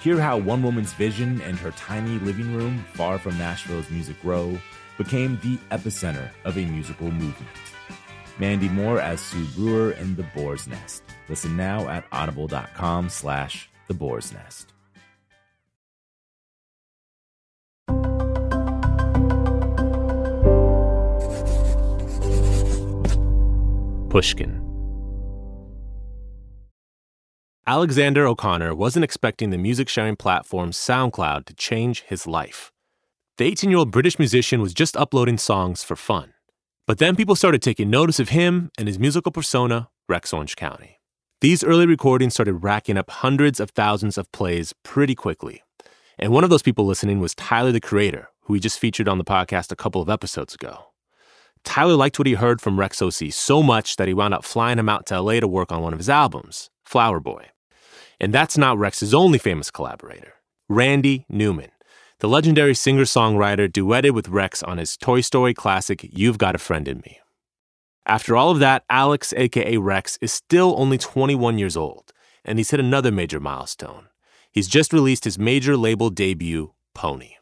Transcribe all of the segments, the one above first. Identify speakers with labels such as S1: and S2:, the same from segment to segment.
S1: Hear how one woman's vision and her tiny living room, far from Nashville's Music Row, became the epicenter of a musical movement. Mandy Moore as Sue Brewer in The Boar's Nest. Listen now at audible.com slash The Boar's Nest.
S2: Pushkin. Alexander O'Connor wasn't expecting the music sharing platform SoundCloud to change his life. The 18 year old British musician was just uploading songs for fun. But then people started taking notice of him and his musical persona, Rex Orange County. These early recordings started racking up hundreds of thousands of plays pretty quickly. And one of those people listening was Tyler the Creator, who we just featured on the podcast a couple of episodes ago. Tyler liked what he heard from Rex OC so much that he wound up flying him out to LA to work on one of his albums, Flower Boy. And that's not Rex's only famous collaborator. Randy Newman, the legendary singer songwriter, duetted with Rex on his Toy Story classic, You've Got a Friend in Me. After all of that, Alex, aka Rex, is still only 21 years old, and he's hit another major milestone. He's just released his major label debut, Pony.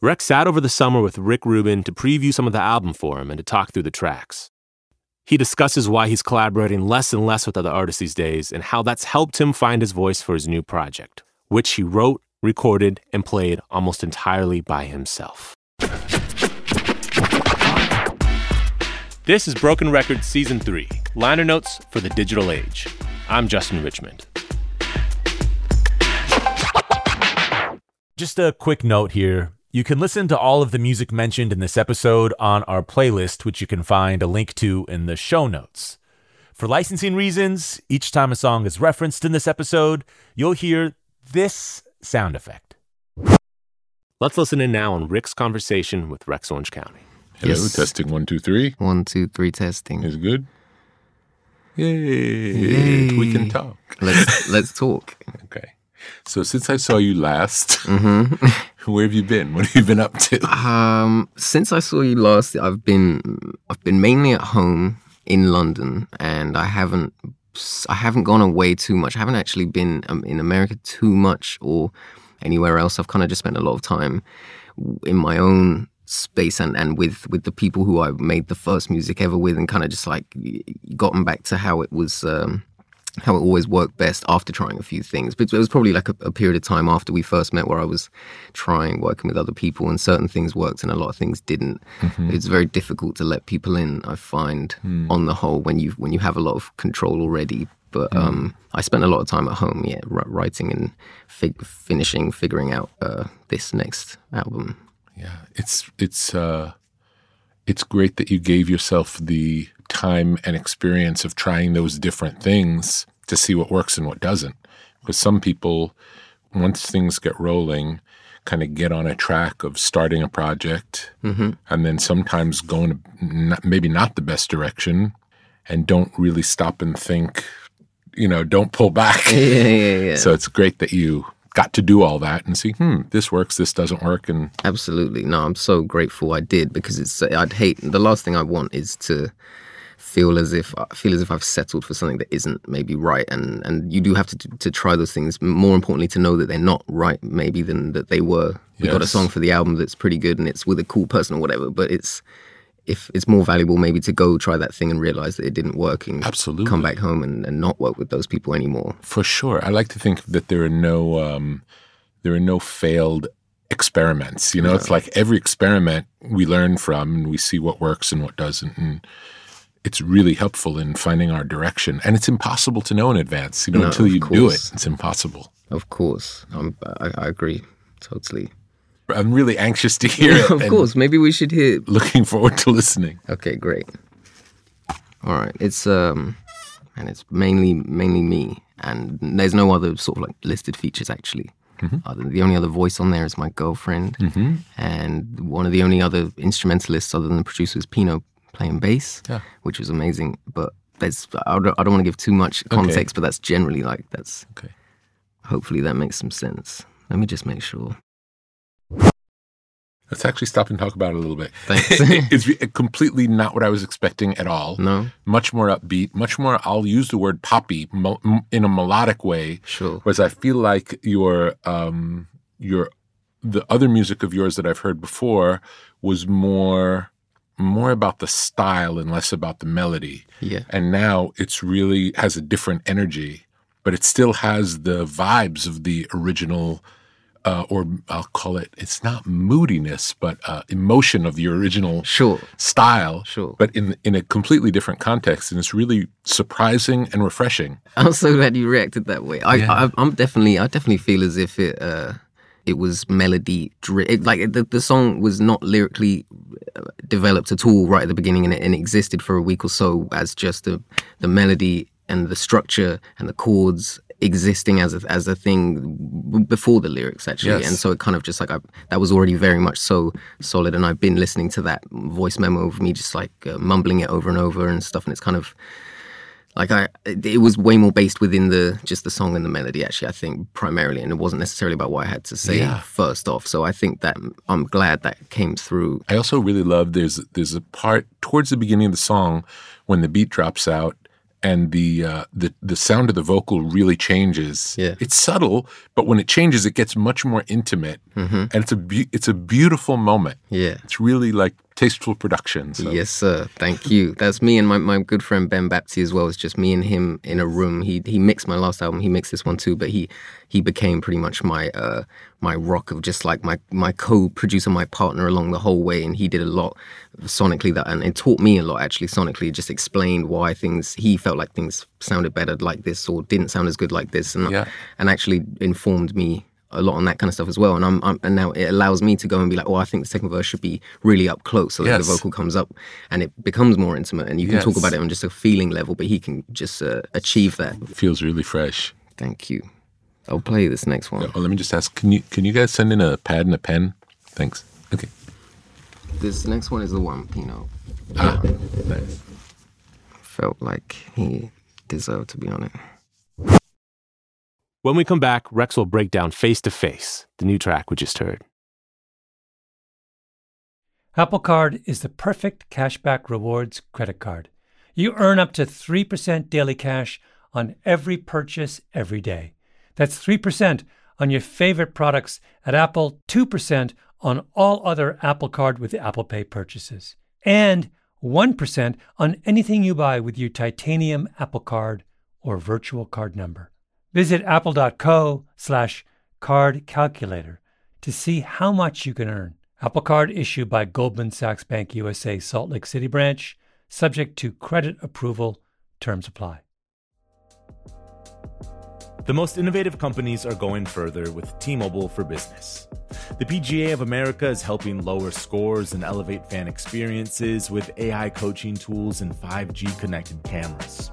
S2: Rex sat over the summer with Rick Rubin to preview some of the album for him and to talk through the tracks. He discusses why he's collaborating less and less with other artists these days and how that's helped him find his voice for his new project, which he wrote, recorded, and played almost entirely by himself. This is Broken Records Season 3 Liner Notes for the Digital Age. I'm Justin Richmond.
S1: Just a quick note here. You can listen to all of the music mentioned in this episode on our playlist, which you can find a link to in the show notes. For licensing reasons, each time a song is referenced in this episode, you'll hear this sound effect.
S2: Let's listen in now on Rick's conversation with Rex Orange County.
S3: Hello,
S4: Yes.
S3: testing one, two, three.
S4: One, two, three, testing.
S3: Is good? Yay.
S4: Yay.
S3: We can talk.
S4: Let's let's talk.
S3: Okay. So since I saw you last,
S4: hmm
S3: where have you been? What have you been up to?
S4: Um, since I saw you last, I've been I've been mainly at home in London, and I haven't I haven't gone away too much. I haven't actually been um, in America too much or anywhere else. I've kind of just spent a lot of time in my own space and, and with with the people who I made the first music ever with, and kind of just like gotten back to how it was. Um, how it always worked best after trying a few things. But it was probably like a, a period of time after we first met where I was trying, working with other people, and certain things worked and a lot of things didn't. It's very difficult to let people in. I find, on the whole, when you when you have a lot of control already. But um, I spent a lot of time at home, yeah, wri- writing and fig- finishing, figuring out uh, this next album.
S3: Yeah, it's it's uh, it's great that you gave yourself the time and experience of trying those different things to see what works and what doesn't. Because some people once things get rolling, kind of get on a track of starting a project
S4: Mm-hmm.
S3: and then sometimes going not, maybe not the best direction and don't really stop and think, you know, don't pull back.
S4: Yeah, yeah, yeah.
S3: So it's great that you got to do all that and see, hmm, this works, this doesn't work. And
S4: Absolutely. No, I'm so grateful I did because it's. I'd hate the last thing I want is to feel as if I feel as if I've settled for something that isn't maybe right, and and you do have to to try those things. More importantly, to know that they're not right, maybe than that they were. We got a song for the album that's pretty good and it's with a cool person or whatever, but it's if it's more valuable maybe to go try that thing and realize that it didn't work and
S3: Absolutely.
S4: come back home and, and not work with those people anymore.
S3: for sure, I like to think that there are no, um, there are no failed experiments. You know, it's like every experiment we learn from and we see what works and what doesn't. And it's really helpful in finding our direction. And it's impossible to know in advance. You know,
S4: No,
S3: until you do it, it's impossible.
S4: Of course, I, I agree totally.
S3: I'm really anxious to hear it.
S4: of course, maybe we should hear
S3: Looking forward to listening.
S4: Okay, great. All right, it's um, and it's mainly mainly me, and there's no other sort of like listed features actually. Other, the only other voice on there is my girlfriend, and one of the only other instrumentalists other than the producer is Pino playing bass,
S3: Yeah.
S4: which was amazing. But there's I don't, I don't want to give too much context, but that's generally like that's.
S3: Okay.
S4: Hopefully that makes some sense. Let me just make sure.
S3: Let's actually stop and talk about it a little bit.
S4: Thanks.
S3: it's completely not what I was expecting at all.
S4: No,
S3: Much more upbeat, much more, I'll use the word poppy in a melodic way.
S4: sure.
S3: Whereas I feel like your, um, your, the other music of yours that I've heard before was more, more about the style and less about the melody.
S4: Yeah.
S3: And now it's really has a different energy, but it still has the vibes of the original, uh, or I'll call it, it's not moodiness, but uh, emotion of the original
S4: Sure.
S3: style,
S4: Sure.
S3: but in in a completely different context, and it's really surprising and refreshing.
S4: I'm so glad you reacted that way. I,
S3: Yeah.
S4: I I'm definitely I definitely feel as if it uh it was melody dri- it, like the the song was not lyrically uh, developed at all right at the beginning and it, and it existed for a week or so as just the the melody and the structure and the chords existing as a as a thing before the lyrics actually
S3: Yes.
S4: and so it kind of just like I, that was already very much so solid and I've been listening to that voice memo of me just like uh, mumbling it over and over and stuff and it's kind of like I, it was way more based within the just the song and the melody. Actually, I think primarily, and it wasn't necessarily about what I had to say
S3: Yeah.
S4: first off. So I think that I'm glad that came through.
S3: I also really love there's there's a part towards the beginning of the song when the beat drops out and the uh, the the sound of the vocal really changes.
S4: Yeah.
S3: it's subtle, but when it changes, it gets much more intimate, and it's a be- it's a beautiful moment.
S4: Yeah.
S3: It's really like tasteful production. So.
S4: Yes, sir. Thank you. That's me and my, my good friend Ben Baptie as well. It's just me and him in a room. He he mixed my last album. He mixed this one too. But he he became pretty much my uh my rock of just like my my co-producer, my partner along the whole way. And he did a lot sonically that and it taught me a lot actually sonically. It just explained why things he felt like things sounded better like this or didn't sound as good like this. And
S3: Yeah.
S4: and actually informed me a lot on that kind of stuff as well. And I'm, I'm and now it allows me to go and be like, oh, I think the second verse should be really up close so that
S3: Yes.
S4: the vocal comes up and it becomes more intimate. And you can talk about it on just a feeling level, but he can just uh, achieve that.
S3: feels really fresh.
S4: Thank you. I'll play this next one.
S3: Oh, let me just ask: Can you can you guys send in a pad and a pen? Thanks. Okay.
S4: This next one is the one, Pino.
S3: Ah, nice.
S4: Felt like he deserved to be on it.
S2: When we come back, Rex will break down Face to Face, the new track we just heard.
S5: Apple Card is the perfect cashback rewards credit card. You earn up to 3% daily cash on every purchase every day. That's 3% on your favorite products at Apple, 2% on all other Apple Card with Apple Pay purchases, and 1% on anything you buy with your titanium Apple Card or virtual card number. Visit apple.co slash card calculator to see how much you can earn. Apple Card issued by Goldman Sachs Bank USA Salt Lake City branch, subject to credit approval. Terms apply.
S1: The most innovative companies are going further with T Mobile for Business. The PGA of America is helping lower scores and elevate fan experiences with AI coaching tools and 5G connected cameras.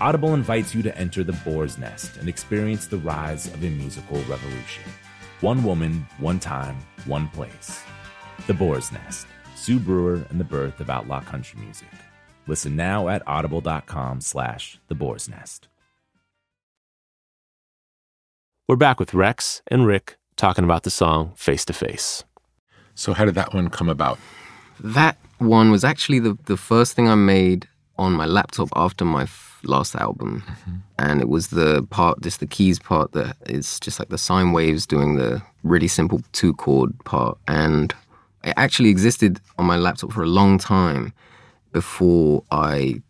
S1: Audible invites you to enter the boar's nest and experience the rise of a musical revolution. One woman, one time, one place. The Boar's Nest. Sue Brewer and the birth of outlaw country music. Listen now at audible.com slash the boar's nest.
S2: We're back with Rex and Rick talking about the song Face to Face.
S3: So how did that one come about?
S4: That one was actually the, the first thing I made on my laptop after my f- last album. And it was the part, just the keys part that is just like the sine waves doing the really simple two chord part. And it actually existed on my laptop for a long time before I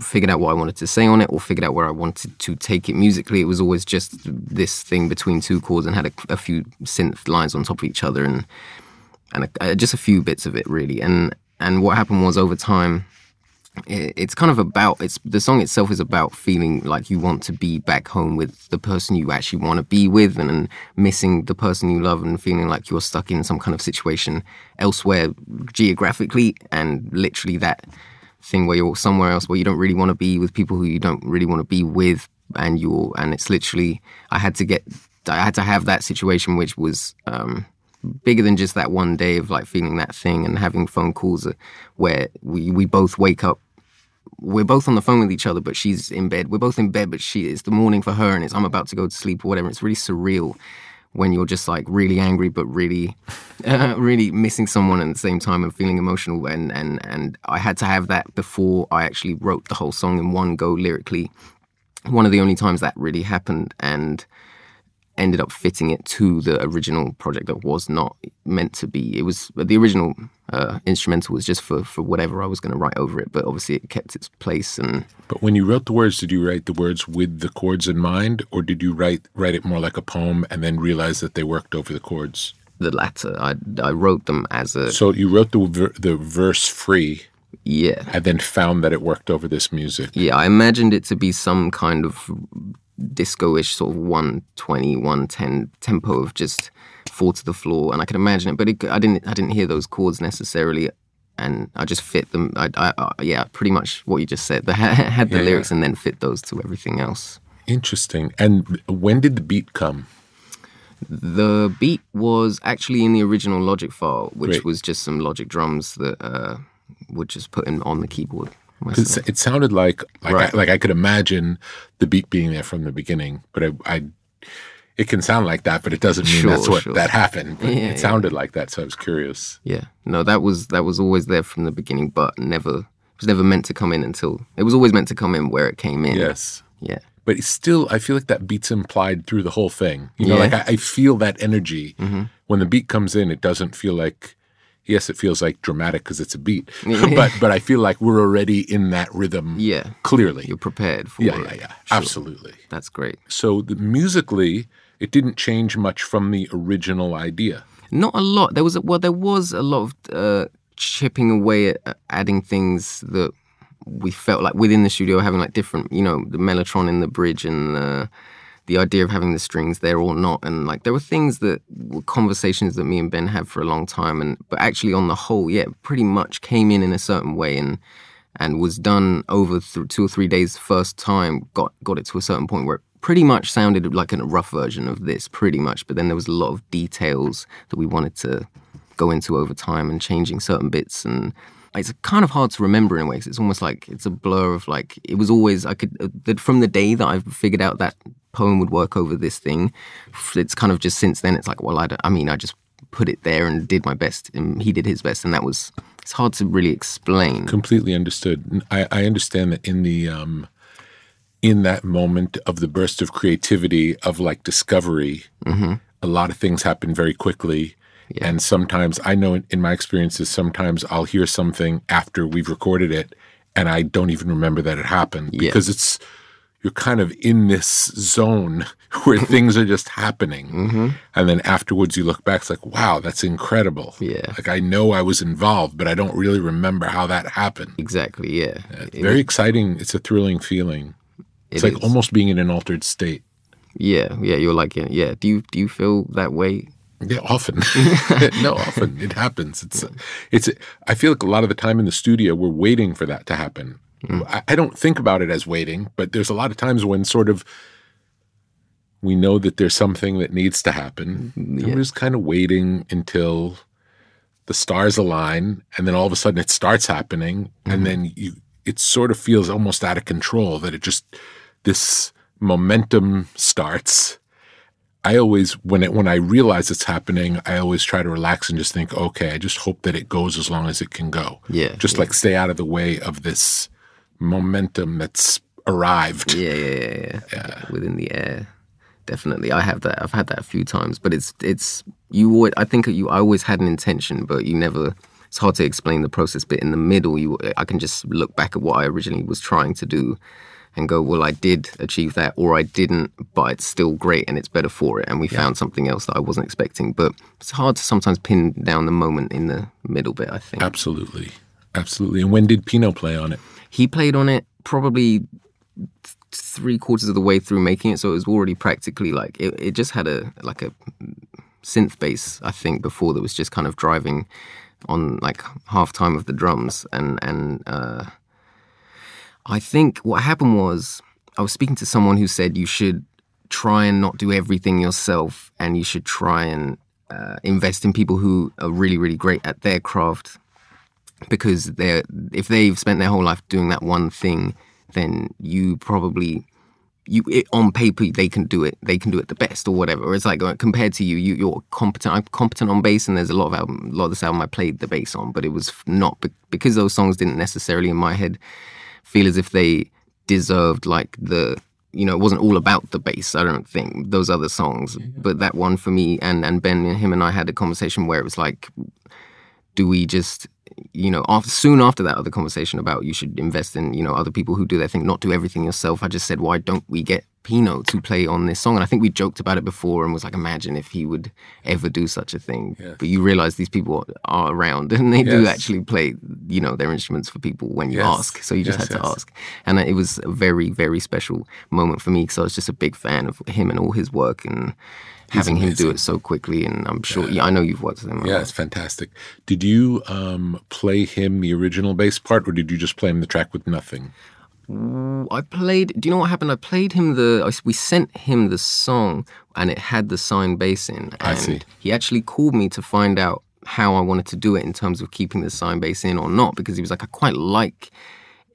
S4: figured out what I wanted to say on it or figured out where I wanted to take it musically. It was always just this thing between two chords and had a, a few synth lines on top of each other and and a, just a few bits of it really. And and what happened was over time, it's kind of about it's the song itself is about feeling like you want to be back home with the person you actually want to be with and, and missing the person you love and feeling like you're stuck in some kind of situation elsewhere geographically and literally that thing where you're somewhere else where you don't really want to be with people who you don't really want to be with and you're and it's literally i had to get i had to have that situation which was um bigger than just that one day of like feeling that thing and having phone calls uh, where we we both wake up we're both on the phone with each other but she's in bed. We're both in bed but she it's the morning for her and it's i'm about to go to sleep or whatever. It's really surreal when you're just like really angry but really uh, really missing someone at the same time and feeling emotional. And and and I had to have that before I actually wrote the whole song in one go lyrically. One of the only times that really happened and ended up fitting it to the original project that was not meant to be it was the original uh, instrumental was just for for whatever I was going to write over it but obviously it kept its place and
S3: But when you wrote the words, did you write the words with the chords in mind, or did you write write it more like a poem and then realize that they worked over the chords?
S4: the latter I I wrote them as a
S3: So you wrote the ver- the verse free,
S4: yeah
S3: and then found that it worked over this music.
S4: Yeah, I imagined it to be some kind of disco-ish sort of 120, 110 tempo of just fall to the floor, and I could imagine it, but it, I didn't. I didn't hear those chords necessarily, and I just fit them. I, I, I yeah, pretty much what you just said. I had the
S3: Yeah,
S4: lyrics and then fit those to everything else.
S3: Interesting. And when did the beat come?
S4: The beat was actually in the original Logic file, which
S3: Great.
S4: was just some Logic drums that uh, would just put in on the keyboard. Myself.
S3: it sounded like like
S4: Right.
S3: I, like I could imagine the beat being there from the beginning, but I, I it can sound like that, but it doesn't mean
S4: Sure,
S3: that's what
S4: sure.
S3: that happened. But
S4: Yeah,
S3: it sounded like that, so I was curious.
S4: Yeah, no, that was that was always there from the beginning, but never it was never meant to come in until it was always meant to come in where it came in.
S3: Yes.
S4: yeah,
S3: But it's still, I feel like that beat's implied through the whole thing. You know,
S4: Yeah. Mm-hmm.
S3: like I, I feel that energy when the beat comes in. It doesn't feel like, yes, it feels like dramatic because it's a beat, but but I feel like we're already in that rhythm.
S4: yeah.
S3: clearly.
S4: You're prepared for
S3: yeah,
S4: it.
S3: yeah, yeah,
S4: Sure.
S3: absolutely.
S4: That's great.
S3: So the, musically, it didn't change much from the original idea.
S4: Not a lot. There was a, well, there was a lot of uh, chipping away at uh, adding things that we felt like within the studio having like different, you know, the mellotron in the bridge and the the idea of having the strings there or not. And like there were things that were conversations that me and Ben had for a long time. And but actually, on the whole, yeah, pretty much came in in a certain way and and was done over th- two or three days first time. Got got it to a certain point where it pretty much sounded like a rough version of this, pretty much. But then there was a lot of details that we wanted to go into over time and changing certain bits and it's kind of hard to remember in ways. It's almost like it's a blur of like it was always I could uh, that from the day that I figured out that poem would work over this thing. It's kind of just since then. It's like well, I, I mean, I just put it there and did my best, and he did his best, and that was it's hard to really explain.
S3: Completely understood. I, I understand that in the um, in that moment of the burst of creativity of like discovery, mm-hmm. a lot of things happen very quickly yeah. And sometimes I know in, my experiences, sometimes I'll hear something after we've recorded it and I don't even remember that it happened because yeah. it's you're kind of in this zone where things are just happening. Mm-hmm. And then afterwards you look back, it's like, wow, that's incredible.
S4: Yeah.
S3: Like I know I was involved, but I don't really remember how that happened.
S4: Exactly. Yeah.
S3: yeah very it, exciting. It's a thrilling feeling. It's it like is. almost being in an altered state.
S4: Yeah. Yeah. You're like, yeah. Do you, do you feel that way
S3: yeah, often. no, often it happens. It's it's. I feel like a lot of the time in the studio we're waiting for that to happen. Mm. I, I, don't think about it as waiting, but there's a lot of times when sort of we know that there's something that needs to happen, yeah. and we're just kind of waiting until the stars align, and then all of a sudden it starts happening, mm-hmm. and then you it sort of feels almost out of control that it just this momentum starts I always when it when I realize it's happening, I always try to relax and just think, okay, I just hope that it goes as long as it can go.
S4: Yeah.
S3: Just
S4: yeah.
S3: like stay out of the way of this momentum that's arrived.
S4: Yeah, yeah, yeah, yeah. yeah. Within the air. Definitely. I have that. I've had that a few times, but it's it's you always, I think you I always had an intention, but you never it's hard to explain the process but in the middle you I can just look back at what I originally was trying to do and go, well, I did achieve that, or I didn't, but it's still great and it's better for it. And we yeah. found something else that I wasn't expecting. But it's hard to sometimes pin down the moment in the middle bit, I think.
S3: Absolutely. Absolutely. And when did Pino play on it?
S4: He played on it probably three quarters of the way through making it. So it was already practically like, it, it just had a, like a synth bass, I think, before that was just kind of driving on like half time of the drums and, and, uh, I think what happened was I was speaking to someone who said you should try and not do everything yourself and you should try and uh, invest in people who are really, really great at their craft because they're if they've spent their whole life doing that one thing, then you probably you it, on paper they can do it they can do it the best or whatever. It's like uh, compared to you, you you're competent i'm competent on bass and there's a lot of album, a lot of this album i played the bass on but it was not because those songs didn't necessarily in my head feel as if they deserved like the you know, it wasn't all about the bass. I don't think those other songs, but that one for me and and Ben, and him and I had a conversation where it was like, do we just, you know, after, soon after that other conversation about you should invest in you know other people who do their thing, not do everything yourself. I just said, why don't we get Pino to play on this song. And I think we joked about it before and was like, imagine if he would ever do such a thing. Yes. But you realize these people are around and they yes. do actually play, you know, their instruments for people when you yes. ask. So you just had to ask. And it was a very, very special moment for me because I was just a big fan of him and all his work and He's having amazing. him do it so quickly. And I'm sure, yeah, yeah I know you've worked with him.
S3: Yeah, it's fantastic. Did you um, play him the original bass part or did you just play him the track with nothing?
S4: I played. Do you know what happened? I played him the. We sent him the song, and it had the signed bass in. And
S3: I see.
S4: He actually called me to find out how I wanted to do it in terms of keeping the signed bass in or not, because he was like, I quite like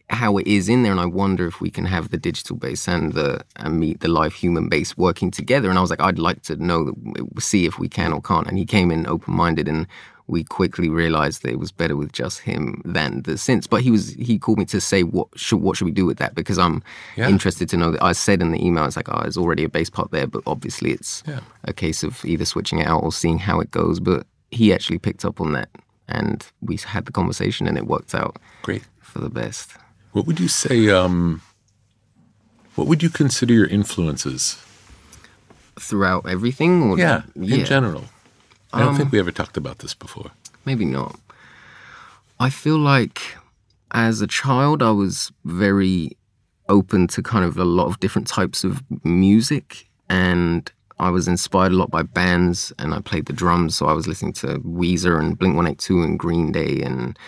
S4: how it is in there, and I wonder if we can have the digital bass and the and meet the live human bass working together. And I was like, I'd like to know, see if we can or can't. And he came in open minded and we quickly realized that it was better with just him than the synths. But he was he called me to say what should what should we do with that because I'm yeah. interested to know that I said in the email it's like oh there's already a bass part there, but obviously it's yeah. a case of either switching it out or seeing how it goes. But he actually picked up on that and we had the conversation and it worked out
S3: great
S4: for the best.
S3: What would you say? Um, what would you consider your influences
S4: throughout everything?
S3: Or, yeah, yeah, in general. I don't um, think we ever talked about this before.
S4: Maybe not. I feel like as a child, I was very open to kind of a lot of different types of music. and I was inspired a lot by bands, and I played the drums. So I was listening to Weezer and Blink One Eight Two and Green Day, and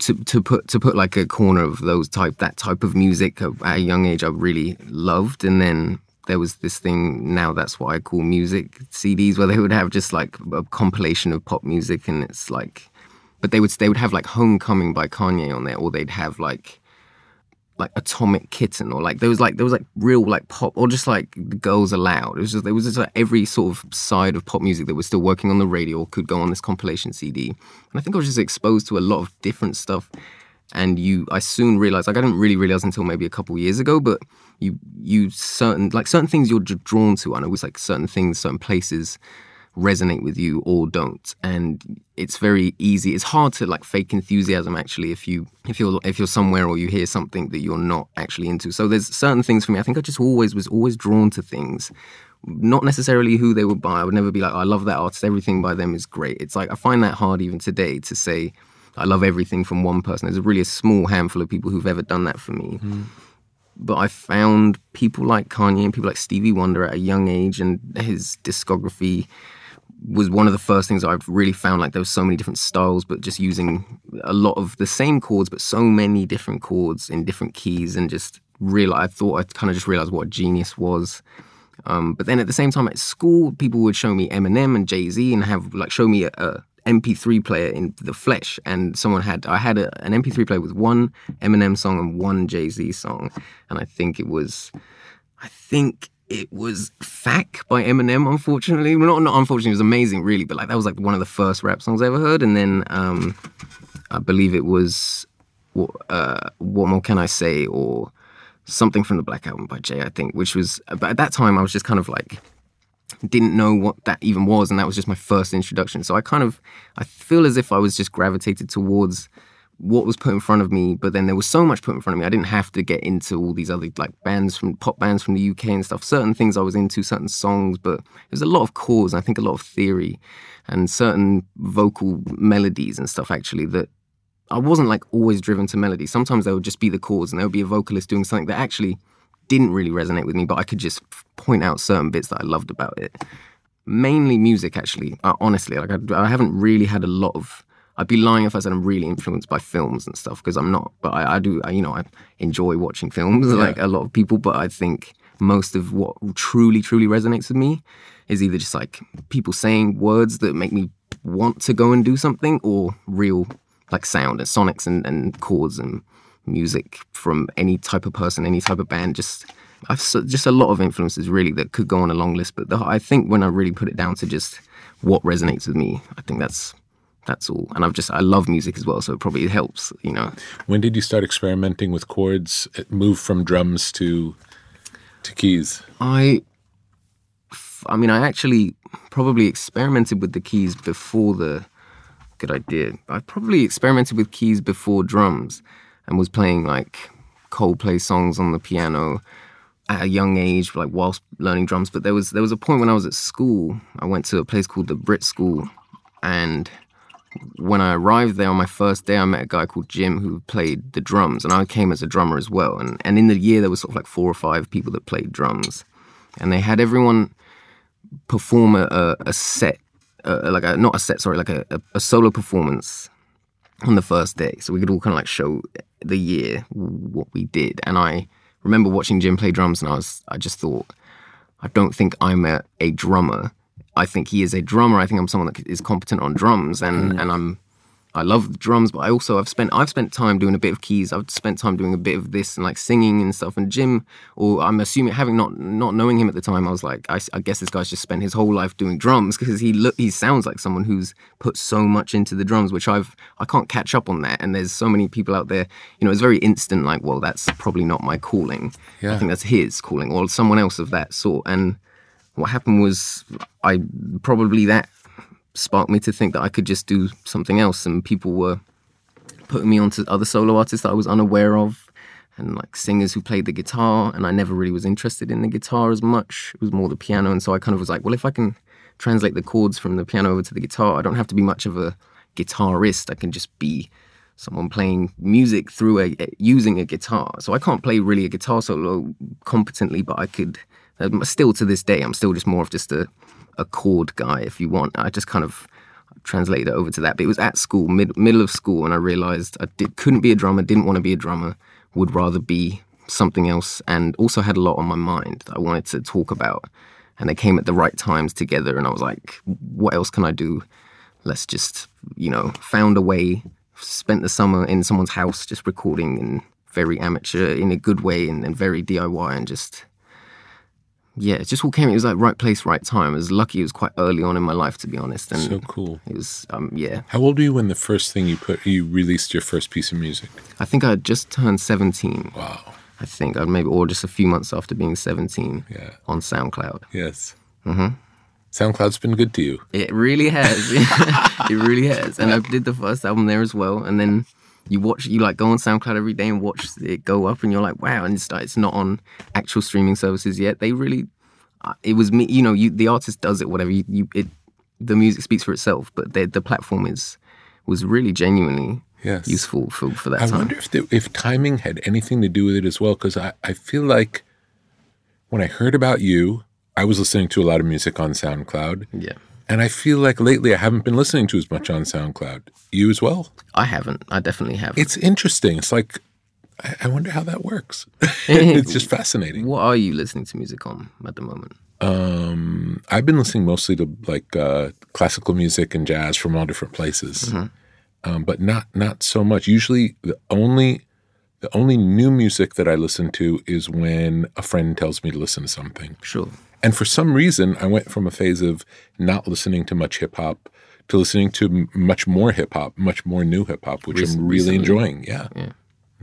S4: to to put to put like a corner of those type that type of music at a young age, I really loved. And then there was this thing now that's what I call music CDs, where they would have just like a compilation of pop music, and it's like, but they would they would have like Homecoming by Kanye on there, or they'd have like like Atomic Kitten or like there was like there was like real like pop or just like the Girls Aloud. It was just there was just like every sort of side of pop music that was still working on the radio or could go on this compilation CD. And I think I was just exposed to a lot of different stuff. And you, I soon realized, like I didn't really realize until maybe a couple years ago, but you, you certain like certain things you're drawn to. I know it's like certain things, certain places resonate with you or don't. And it's very easy it's hard to like fake enthusiasm actually if you if you're if you're somewhere or you hear something that you're not actually into. So there's certain things for me. I think i just always was always drawn to things. Not necessarily who they would buy. I would never be like oh, i love that artist. Everything by them is great. It's like i find that hard even today to say i love everything from one person. There's really a small handful of people who've ever done that for me. Mm. But I found people like Kanye and people like Stevie Wonder at a young age, and his discography was one of the first things I've really found like there was so many different styles, but just using a lot of the same chords, but so many different chords in different keys, and just real. I thought I kind of just realized what genius was. Um, but then at the same time at school, people would show me Eminem and Jay Z and have like show me a, a, MP3 player in the flesh, and someone had I had a, an MP3 player with one Eminem song and one Jay Z song, and I think it was, I think it was "Fack" by Eminem. Unfortunately, well, not not unfortunately, it was amazing, really. But like that was like one of the first rap songs I ever heard. And then um, I believe it was what, uh, "What More Can I Say" or something from the Black Album by Jay, I think. Which was, but at that time, I was just kind of like didn't know what that even was, and that was just my first introduction. So I kind of I feel as if I was just gravitated towards what was put in front of me, but then there was so much put in front of me. I didn't have to get into all these other like bands from pop bands from the UK and stuff. Certain things I was into, certain songs, but there's a lot of chords. I think a lot of theory and certain vocal melodies and stuff actually that I wasn't like always driven to melody. Sometimes there would just be the chords and there would be a vocalist doing something that actually didn't really resonate with me, but I could just point out certain bits that I loved about it. Mainly music, actually. Uh, honestly, like I, I haven't really had a lot of I'd be lying if I said I'm really influenced by films and stuff because I'm not. But I, I do, I, you know, I enjoy watching films yeah. like a lot of people. But I think most of what truly, truly resonates with me is either just like people saying words that make me want to go and do something, or real like sound and sonics and, and chords and music from any type of person, any type of band. Just I've just a lot of influences really that could go on a long list. But the, I think when I really put it down to just what resonates with me, I think that's that's all. And I've just I love music as well, so it probably helps, you know.
S3: When did you start experimenting with chords? Move from drums to to keys.
S4: I I mean, I actually probably experimented with the keys before the good idea. I probably experimented with keys before drums and was playing like Coldplay songs on the piano at a young age, like whilst learning drums. But there was there was a point when I was at school. I went to a place called the Brit School, and when I arrived there on my first day, I met a guy called Jim who played the drums, and I came as a drummer as well. And and in the year, there was sort of like four or five people that played drums, and they had everyone perform a, a set, uh, like a not a set, sorry, like a, a, a solo performance on the first day, so we could all kind of like show the year what we did. And I remember watching Jim play drums, and I was I just thought, I don't think I'm a, a drummer I think he is a drummer. I think I'm someone that is competent on drums, and mm. and I'm I love the drums, but I also I've spent I've spent time doing a bit of keys. I've spent time doing a bit of this and like singing and stuff. And Jim, or I'm assuming having not not knowing him at the time, I was like, I, I guess this guy's just spent his whole life doing drums because he look he sounds like someone who's put so much into the drums, which I've I can't catch up on that. And there's so many people out there, you know, it's very instant. Like, well, that's probably not my calling. Yeah. I think that's his calling or someone else of that sort. And what happened was I probably that sparked me to think that I could just do something else, and people were putting me onto other solo artists that I was unaware of, and like singers who played the guitar, and I never really was interested in the guitar as much. It was more the piano, and so I kind of was like, well, if I can translate the chords from the piano over to the guitar, I don't have to be much of a guitarist. I can just be someone playing music through a, using a guitar. So I can't play really a guitar solo competently, but I could Um, Still to this day, I'm still just more of just a a chord guy, if you want. I just kind of translated it over to that. But it was at school, mid, middle of school, and I realized I did, couldn't be a drummer, didn't want to be a drummer, would rather be something else, and also had a lot on my mind that I wanted to talk about. And they came at the right times together, and I was like, what else can I do? Let's just, you know, found a way, spent the summer in someone's house just recording and very amateur in a good way and, and very DIY and just yeah, it just all came. It was like right place, right time. I was lucky. It was quite early on in my life, to be honest. And
S3: So cool.
S4: it was, um, yeah.
S3: How old were you when the first thing you put you released your first piece of music?
S4: I think I had just turned seventeen.
S3: Wow.
S4: I think I'd maybe, or just a few months after being seventeen.
S3: Yeah.
S4: On SoundCloud,
S3: Yes. Mm-hmm. SoundCloud's been good to you.
S4: it really has. it really has. And I did the first album there as well. And then you watch, you like go on SoundCloud every day and watch it go up, and you're like, wow. And it's, it's not on actual streaming services yet. They really, uh, it was me. You know, you the artist does it. Whatever you, you it, the music speaks for itself. But the the platform is was really genuinely
S3: Yes.
S4: useful for for that
S3: I
S4: time.
S3: wonder if the, if timing had anything to do with it as well, because I, I feel like when I heard about you, I was listening to a lot of music on SoundCloud,
S4: Yeah.
S3: And I feel like lately I haven't been listening to as much on SoundCloud. You as well?
S4: I haven't. I definitely haven't.
S3: It's interesting. It's like I, I wonder how that works. it's just fascinating.
S4: what are you listening to music on at the moment?
S3: Um, I've been listening mostly to like uh, classical music and jazz from all different places, um, but not not so much. Usually, the only the only new music that I listen to is when a friend tells me to listen to something.
S4: Sure.
S3: And for some reason, I went from a phase of not listening to much hip hop to listening to m- much more hip hop, much more new hip hop, which I'm really
S4: recently.
S3: enjoying. Yeah.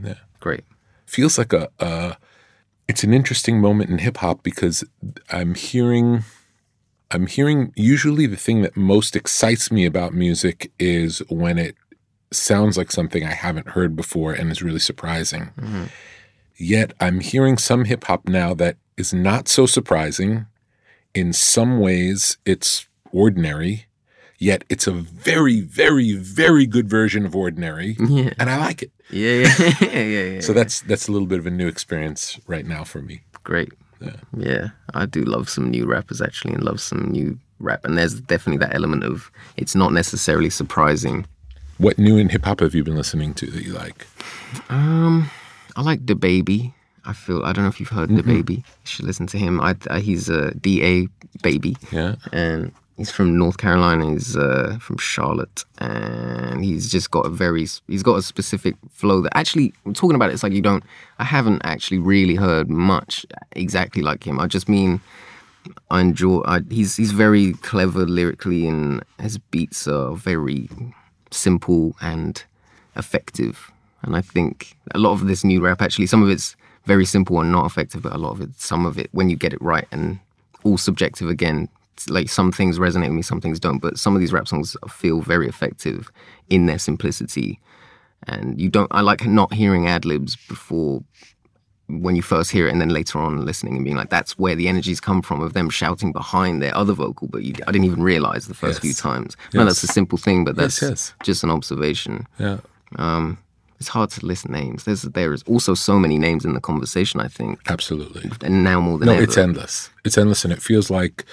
S3: Yeah.
S4: Great.
S3: feels like a, a it's an interesting moment in hip hop because I'm hearing I'm hearing usually the thing that most excites me about music is when it sounds like something I haven't heard before and is really surprising. Mm-hmm. Yet I'm hearing some hip hop now that is not so surprising. In some ways, it's ordinary, yet it's a very, very, very good version of ordinary,
S4: Yeah.
S3: and I like it.
S4: Yeah. Yeah. yeah. Yeah. yeah.
S3: So that's that's a little bit of a new experience right now for me.
S4: Great. Yeah. I do love some new rappers actually and love some new rap. And there's definitely that element of it's not necessarily surprising.
S3: What new in hip hop have you been listening to that you like?
S4: Um, I like DaBaby. I feel I don't know if you've heard DaBaby. You should listen to him. I, I he's a DA baby.
S3: Yeah.
S4: and he's from North Carolina. He's uh, from Charlotte, and he's just got a very he's got a specific flow that actually I'm talking about it. It's like you don't. I haven't actually really heard much exactly like him. I just mean I enjoy. I, he's he's very clever lyrically, and his beats are very simple and effective. And I think a lot of this new rap actually, some of it's very simple and not effective, but a lot of it, some of it, when you get it right, and all subjective again. Like some things resonate with me, some things don't. But some of these rap songs feel very effective in their simplicity, and you don't. I like not hearing ad libs before when you first hear it and then later on listening and being like that's where the energies come from of them shouting behind their other vocal but you, i didn't even realize the first few
S3: Yes.
S4: times no that's a simple thing but
S3: Yes,
S4: that's
S3: yes.
S4: just an observation
S3: Yeah.
S4: um, it's hard to list names there's there is also so many names in the conversation i think
S3: Absolutely.
S4: and now more than ever.
S3: No,
S4: ever
S3: it's endless. It's endless and it feels like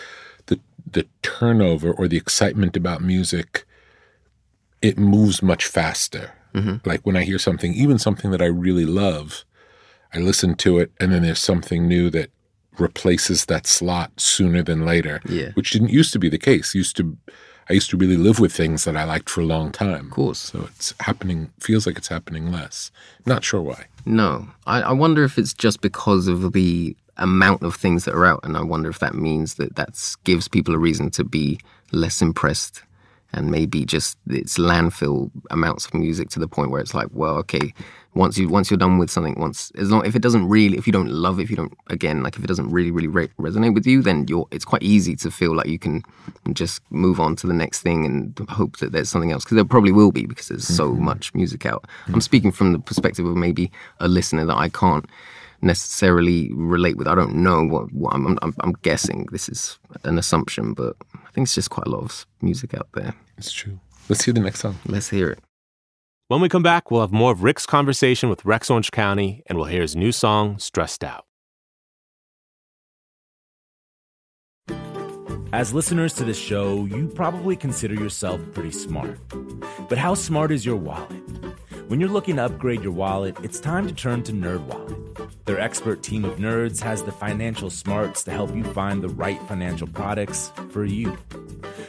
S3: the the turnover or the excitement about music it moves much faster. Mm-hmm. Like when I hear something, even something that I really love, I listen to it and then there's something new that replaces that slot sooner than later.
S4: Yeah.
S3: Which didn't used to be the case. Used to I used to really live with things that I liked for a long time.
S4: of course
S3: So it's happening feels like it's happening less. Not sure why.
S4: No, I, I wonder if it's just because of the amount of things that are out, and I wonder if that means that that gives people a reason to be less impressed, and maybe just it's landfill amounts of music to the point where it's like, well, okay, once you once you're done with something, once as long if it doesn't really, if you don't love it, if you don't again, like if it doesn't really really re- resonate with you, then you're it's quite easy to feel like you can just move on to the next thing and hope that there's something else because there probably will be because there's so mm-hmm. much music out. I'm mm-hmm. speaking from the perspective of maybe a listener that I can't necessarily relate with. I don't know what, what I'm, I'm. I'm guessing this is an assumption, but I think it's just quite a lot of music out there.
S3: It's true. Let's hear the next song.
S4: Let's hear it.
S2: When we come back, we'll have more of Rick's conversation with Rex Orange County, and we'll hear his new song, Stressed Out.
S1: As listeners to this show, you probably consider yourself pretty smart. But how smart is your wallet? When you're looking to upgrade your wallet, it's time to turn to NerdWallet. Their expert team of nerds has the financial smarts to help you find the right financial products for you.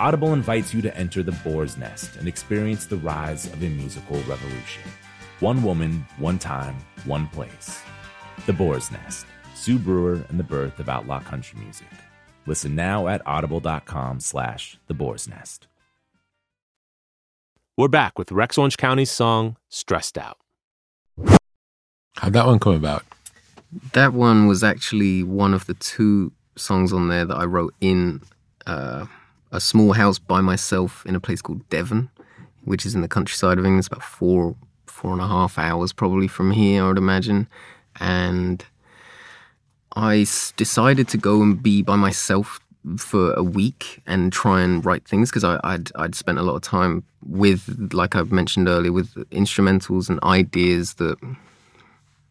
S1: Audible invites you to enter the boar's nest and experience the rise of a musical revolution. One woman, one time, one place. The Boar's Nest, Sue Brewer and the birth of outlaw country music. Listen now at audible.com slash the boar's nest.
S2: We're back with Rex Orange County's song Stressed Out.
S3: How'd that one come about?
S4: That one was actually one of the two songs on there that I wrote in uh, a small house by myself in a place called Devon, which is in the countryside of England. It's about four, four and a half hours probably from here, I would imagine. And I s- decided to go and be by myself for a week and try and write things because I'd, I'd spent a lot of time with, like I mentioned earlier, with instrumentals and ideas that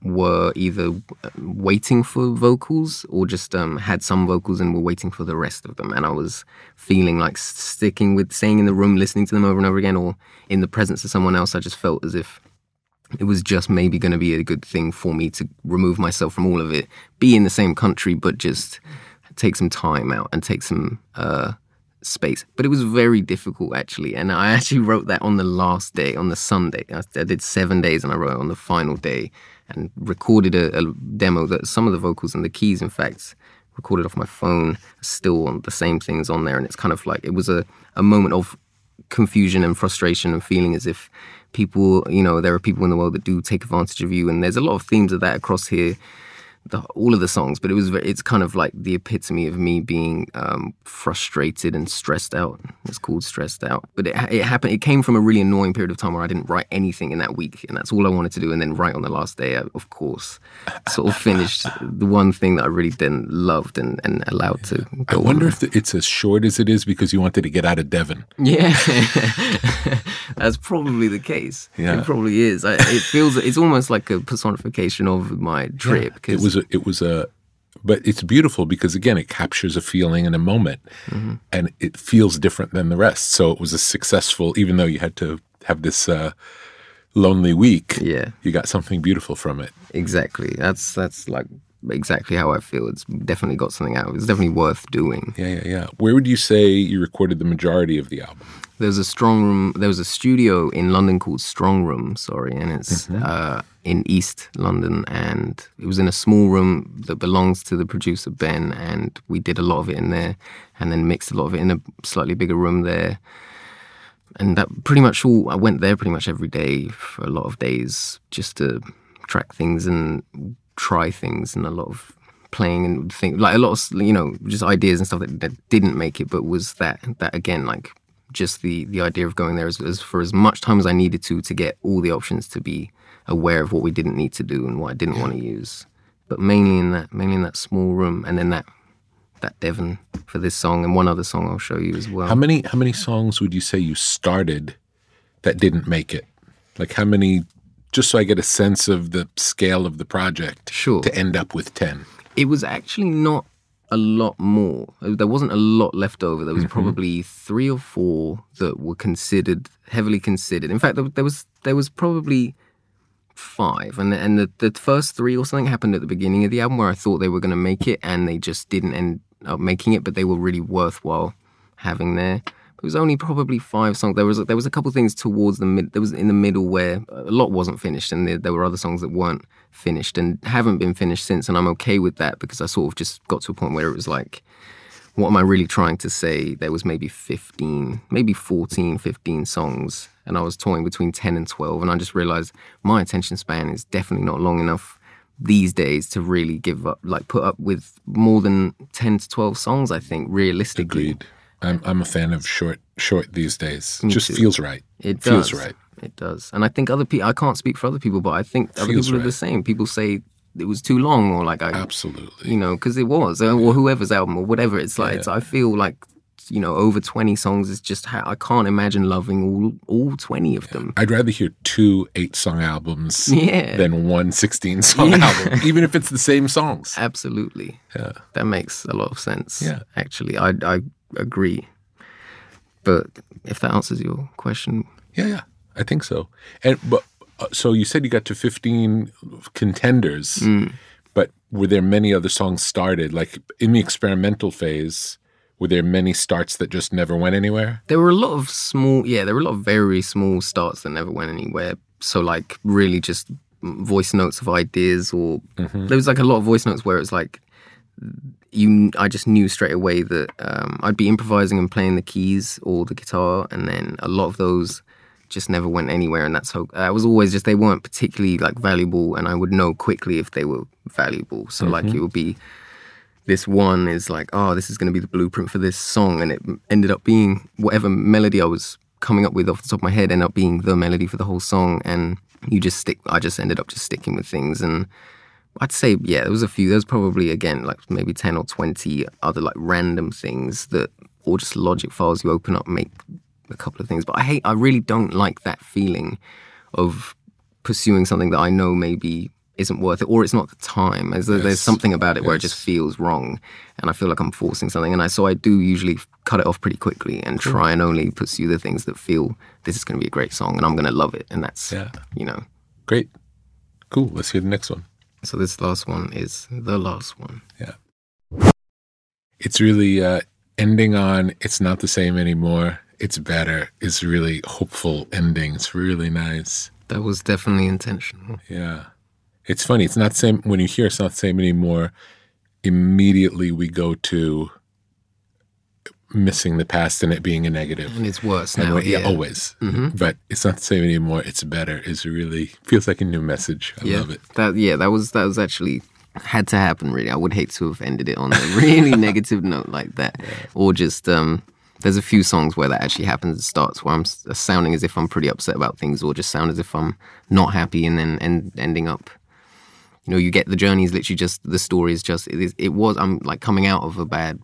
S4: were either waiting for vocals or just um, had some vocals and were waiting for the rest of them. And I was feeling like sticking with staying in the room, listening to them over and over again, or in the presence of someone else. I just felt as if it was just maybe going to be a good thing for me to remove myself from all of it, be in the same country, but just take some time out and take some uh, space. But it was very difficult actually, and I actually wrote that on the last day, on the Sunday. I, I did seven days, and I wrote it on the final day and recorded a, a demo that some of the vocals and the keys, in fact, recorded off my phone, still on the same things on there, and it's kind of like it was a, a moment of confusion and frustration and feeling as if people, you know, there are people in the world that do take advantage of you, and there's a lot of themes of that across here the, all of the songs, but it was very, it's kind of like the epitome of me being um, frustrated and stressed out. It's called stressed out, but it, it happened. It came from a really annoying period of time where I didn't write anything in that week, and that's all I wanted to do. And then right on the last day, I, of course, sort of finished the one thing that I really then loved and, and allowed to.
S3: I wonder
S4: on.
S3: if it's as short as it is because you wanted to get out of Devon.
S4: Yeah, that's probably the case.
S3: Yeah.
S4: It probably is. I, it feels. It's almost like a personification of my trip.
S3: It
S4: 'cause-
S3: was a, it was a, but it's beautiful because again, it captures a feeling and a moment,
S4: Mm-hmm.
S3: and it feels different than the rest. So it was a successful, even though you had to have this uh, lonely week.
S4: Yeah.
S3: you got something beautiful from it.
S4: Exactly. That's that's like exactly how I feel. It's definitely got something out. It's definitely worth doing.
S3: Yeah, yeah, yeah. Where would you say you recorded the majority of the album?
S4: There's a strong room. There was a studio in London called Strong Room. Sorry, and it's
S3: Mm-hmm.
S4: uh, in East London, and it was in a small room that belongs to the producer Ben, and we did a lot of it in there, and then mixed a lot of it in a slightly bigger room there. And that pretty much all. I went there pretty much every day for a lot of days just to track things and try things, and a lot of playing and think like a lot of you know just ideas and stuff that, that didn't make it, but was that that again like just the the idea of going there as, as for as much time as I needed to to get all the options to be aware of what we didn't need to do and what I didn't want to use. But mainly in that mainly in that small room and then that that Devon for this song and one other song I'll show you as well.
S3: How many how many songs would you say you started that didn't make it? Like how many just so I get a sense of the scale of the project
S4: Sure.
S3: to end up with 10.
S4: It was actually not a lot more. There wasn't a lot left over. There was mm-hmm. probably three or four that were considered heavily considered. In fact, there, there was there was probably five, and and the, the first three or something happened at the beginning of the album where I thought they were going to make it, and they just didn't end up making it. But they were really worthwhile having there. It was only probably five songs. There was there was a couple things towards the mid. There was in the middle where a lot wasn't finished, and there, there were other songs that weren't finished and haven't been finished since. And I'm okay with that because I sort of just got to a point where it was like, what am I really trying to say? There was maybe 15, maybe 14, 15 songs, and I was toying between 10 and 12. And I just realized my attention span is definitely not long enough these days to really give up, like put up with more than 10 to 12 songs, I think, realistically.
S3: Agreed. I'm I'm a fan of short short these days.
S4: Me
S3: Just
S4: too.
S3: feels right.
S4: It
S3: feels right.
S4: It does. And I think other people, I can't speak for other people, but I think other
S3: Feels
S4: people are the same. People say it was too long or like I,
S3: Absolutely.
S4: you know, because it was, or whoever's album or whatever. It's like, it's, I feel like, you know, over 20 songs is just how I can't imagine loving all, all 20 of them.
S3: I'd rather hear two eight song albums
S4: Yeah.
S3: than one 16 song
S4: Yeah.
S3: album, even if it's the same songs.
S4: Absolutely.
S3: Yeah.
S4: That makes a lot of sense.
S3: Yeah.
S4: Actually, I, I agree. But if that answers your question,
S3: Yeah, yeah, I think so. And but uh, so you said you got to 15 contenders,
S4: Mm.
S3: but were there many other songs started? Like in the experimental phase, were there many starts that just never went anywhere?
S4: There were a lot of small, yeah, there were a lot of very small starts that never went anywhere. So, like, really just voice notes of ideas, or there was like a lot of voice notes where it's like, you, I just knew straight away that um, I'd be improvising and playing the keys or the guitar, and then a lot of those just never went anywhere. And that's how I was always just, they weren't particularly like valuable, and I would know quickly if they were valuable. So, like, it would be, this one is like, oh, this is going to be the blueprint for this song. And it ended up being whatever melody I was coming up with off the top of my head, ended up being the melody for the whole song. And you just stick, I just ended up just sticking with things. And I'd say, yeah, there was a few, there was probably, again, like maybe 10 or 20 other like random things that, or just logic files you open up, make a couple of things. But I hate, I really don't like that feeling of pursuing something that I know maybe isn't worth it or it's not the time. There's, there's something about it where it just feels wrong, and I feel like I'm forcing something. And I so I do usually cut it off pretty quickly and try and only pursue the things that feel this is going to be a great song and I'm going to love it. And that's
S3: Yeah.
S4: you know.
S3: Great. Cool. Let's hear the next one.
S4: So this last one is the last one.
S3: Yeah. It's really uh, ending on it's not the same anymore. It's better. It's really hopeful ending. It's really nice.
S4: That was definitely intentional.
S3: Yeah. It's funny. It's not the same when you hear it's not the same anymore. Immediately we go to missing the past and it being a negative.
S4: And it's worse now.
S3: yeah,
S4: yeah.
S3: always.
S4: Mhm.
S3: But it's not the same anymore. It's better. It's really feels like a new message. I
S4: yeah,
S3: love it.
S4: That yeah, that was that was actually had to happen. Really, I would hate to have ended it on a really negative note like that, or just um. There's a few songs where that actually happens. It starts where I'm sounding as if I'm pretty upset about things, or just sound as if I'm not happy, and then end, ending up. You know, you get the journey is literally just the story is just it, is, it was. I'm like coming out of a bad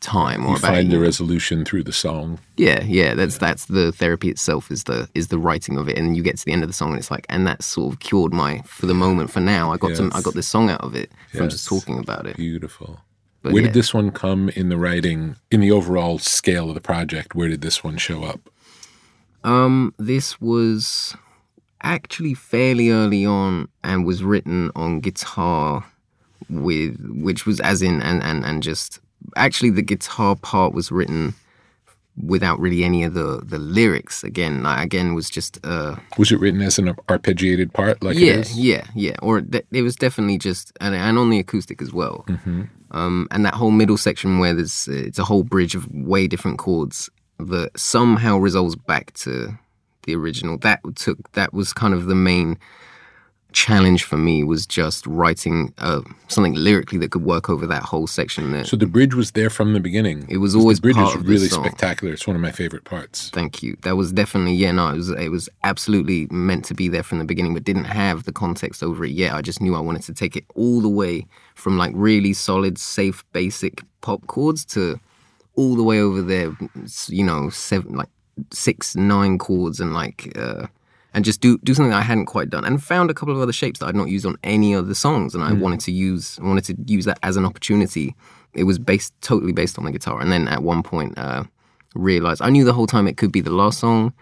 S4: time or
S3: You
S4: a bad
S3: find the resolution through the song.
S4: yeah, yeah, that's that's the therapy itself is the is the writing of it, and you get to the end of the song, and it's like, and that sort of cured my for the moment. For now, I got to I got this song out of it from just talking about it.
S3: Beautiful.
S4: But
S3: where
S4: yeah.
S3: did this one come in the writing, in the overall scale of the project? Where did this one show up?
S4: Um, this was actually fairly early on, and was written on guitar with which was as in and and and just actually the guitar part was written without really any of the the lyrics again like, again was just uh
S3: Was it written as an arpeggiated part? Like
S4: yeah
S3: it is?
S4: yeah yeah or th- it was definitely just and, and on the acoustic as well um and that whole middle section where there's it's a whole bridge of way different chords that somehow resolves back to the original that took that was kind of the main challenge for me was just writing uh, something lyrically that could work over that whole section there
S3: So the bridge was there from the beginning.
S4: It was always
S3: the bridge is really spectacular. It's one of my favorite parts.
S4: Thank you. That was definitely yeah. No, it was it was absolutely meant to be there from the beginning, but didn't have the context over it yet. I just knew I wanted to take it all the way from like really solid, safe, basic pop chords to all the way over there. You know, seven like six, nine chords and like uh, and just do do something I hadn't quite done, and found a couple of other shapes that I'd not used on any of the songs, and I wanted to use I wanted to use that as an opportunity. It was based totally based on the guitar, and then at one point. Uh, realized I knew the whole time it could be the last song.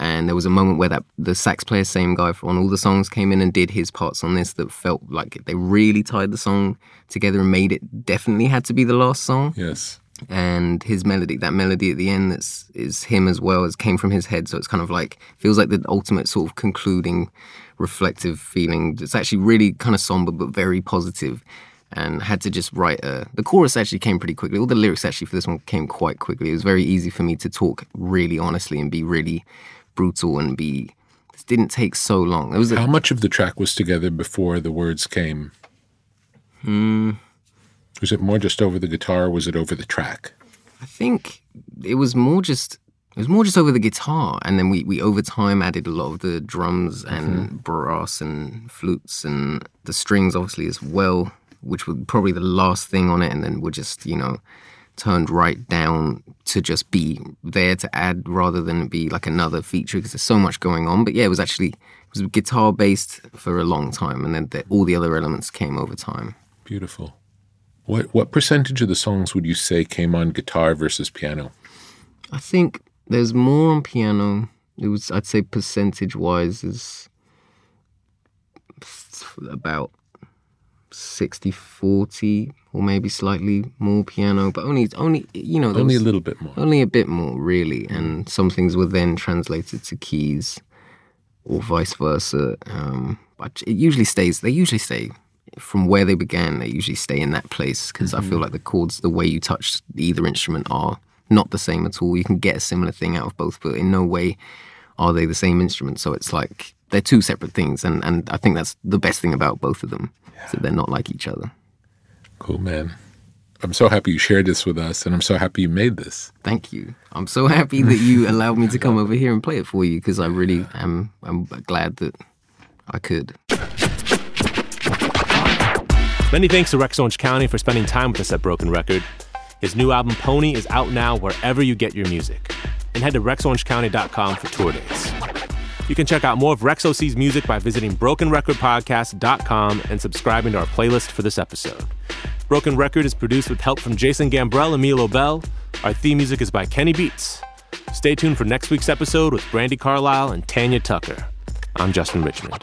S4: And there was a moment where that the sax player, same guy on all the songs, came in and did his parts on this that felt like they really tied the song together and made it definitely had to be the last song.
S3: Yes.
S4: And his melody, that melody at the end, that's is him as well as came from his head. So it's kind of like feels like the ultimate sort of concluding, reflective feeling. It's actually really kind of somber but very positive and had to just write a the chorus actually came pretty quickly all the lyrics actually for this one came quite quickly it was very easy for me to talk really honestly and be really brutal and be it didn't take so long it was a,
S3: How much of the track was together before the words came?
S4: Hmm.
S3: Was it more just over the guitar or was it over the track?
S4: I think it was more just it was more just over the guitar, and then we we over time added a lot of the drums and mm-hmm. brass and flutes and the strings obviously as well, which were probably the last thing on it, and then were just you know turned right down to just be there to add rather than be like another feature because there's so much going on. But yeah, it was actually it was guitar based for a long time, and then the, all the other elements came over time.
S3: Beautiful. What what percentage of the songs would you say came on guitar versus piano?
S4: I think there's more on piano. It was, I'd say, percentage wise, is about 60 40 or maybe slightly more piano, but only, only you know,
S3: Only a little bit more.
S4: only a bit more, really. And some things were then translated to keys or vice versa. Um, but it usually stays, they usually stay from where they began, they usually stay in that place because I feel mm-hmm. like the chords, the way you touch either instrument are not the same at all. You can get a similar thing out of both, but in no way are they the same instrument. So it's like they're two separate things. And, and I think that's the best thing about both of them. So they're not like each other.
S3: Cool, man. I'm so happy you shared this with us, and I'm so happy you made this.
S4: Thank you. I'm so happy that you allowed me to come over here and play it for you because I really am I'm glad that I could.
S2: Many thanks to Rex Orange County for spending time with us at Broken Record. His new album Pony is out now wherever you get your music. And head to rexorangecounty.com for tour dates. You can check out more of Rex OC's music by visiting brokenrecordpodcast.com and subscribing to our playlist for this episode. Broken Record is produced with help from Jason Gambrell and Milo Bell. Our theme music is by Kenny Beats. Stay tuned for next week's episode with Brandi Carlile and Tanya Tucker. I'm Justin Richmond.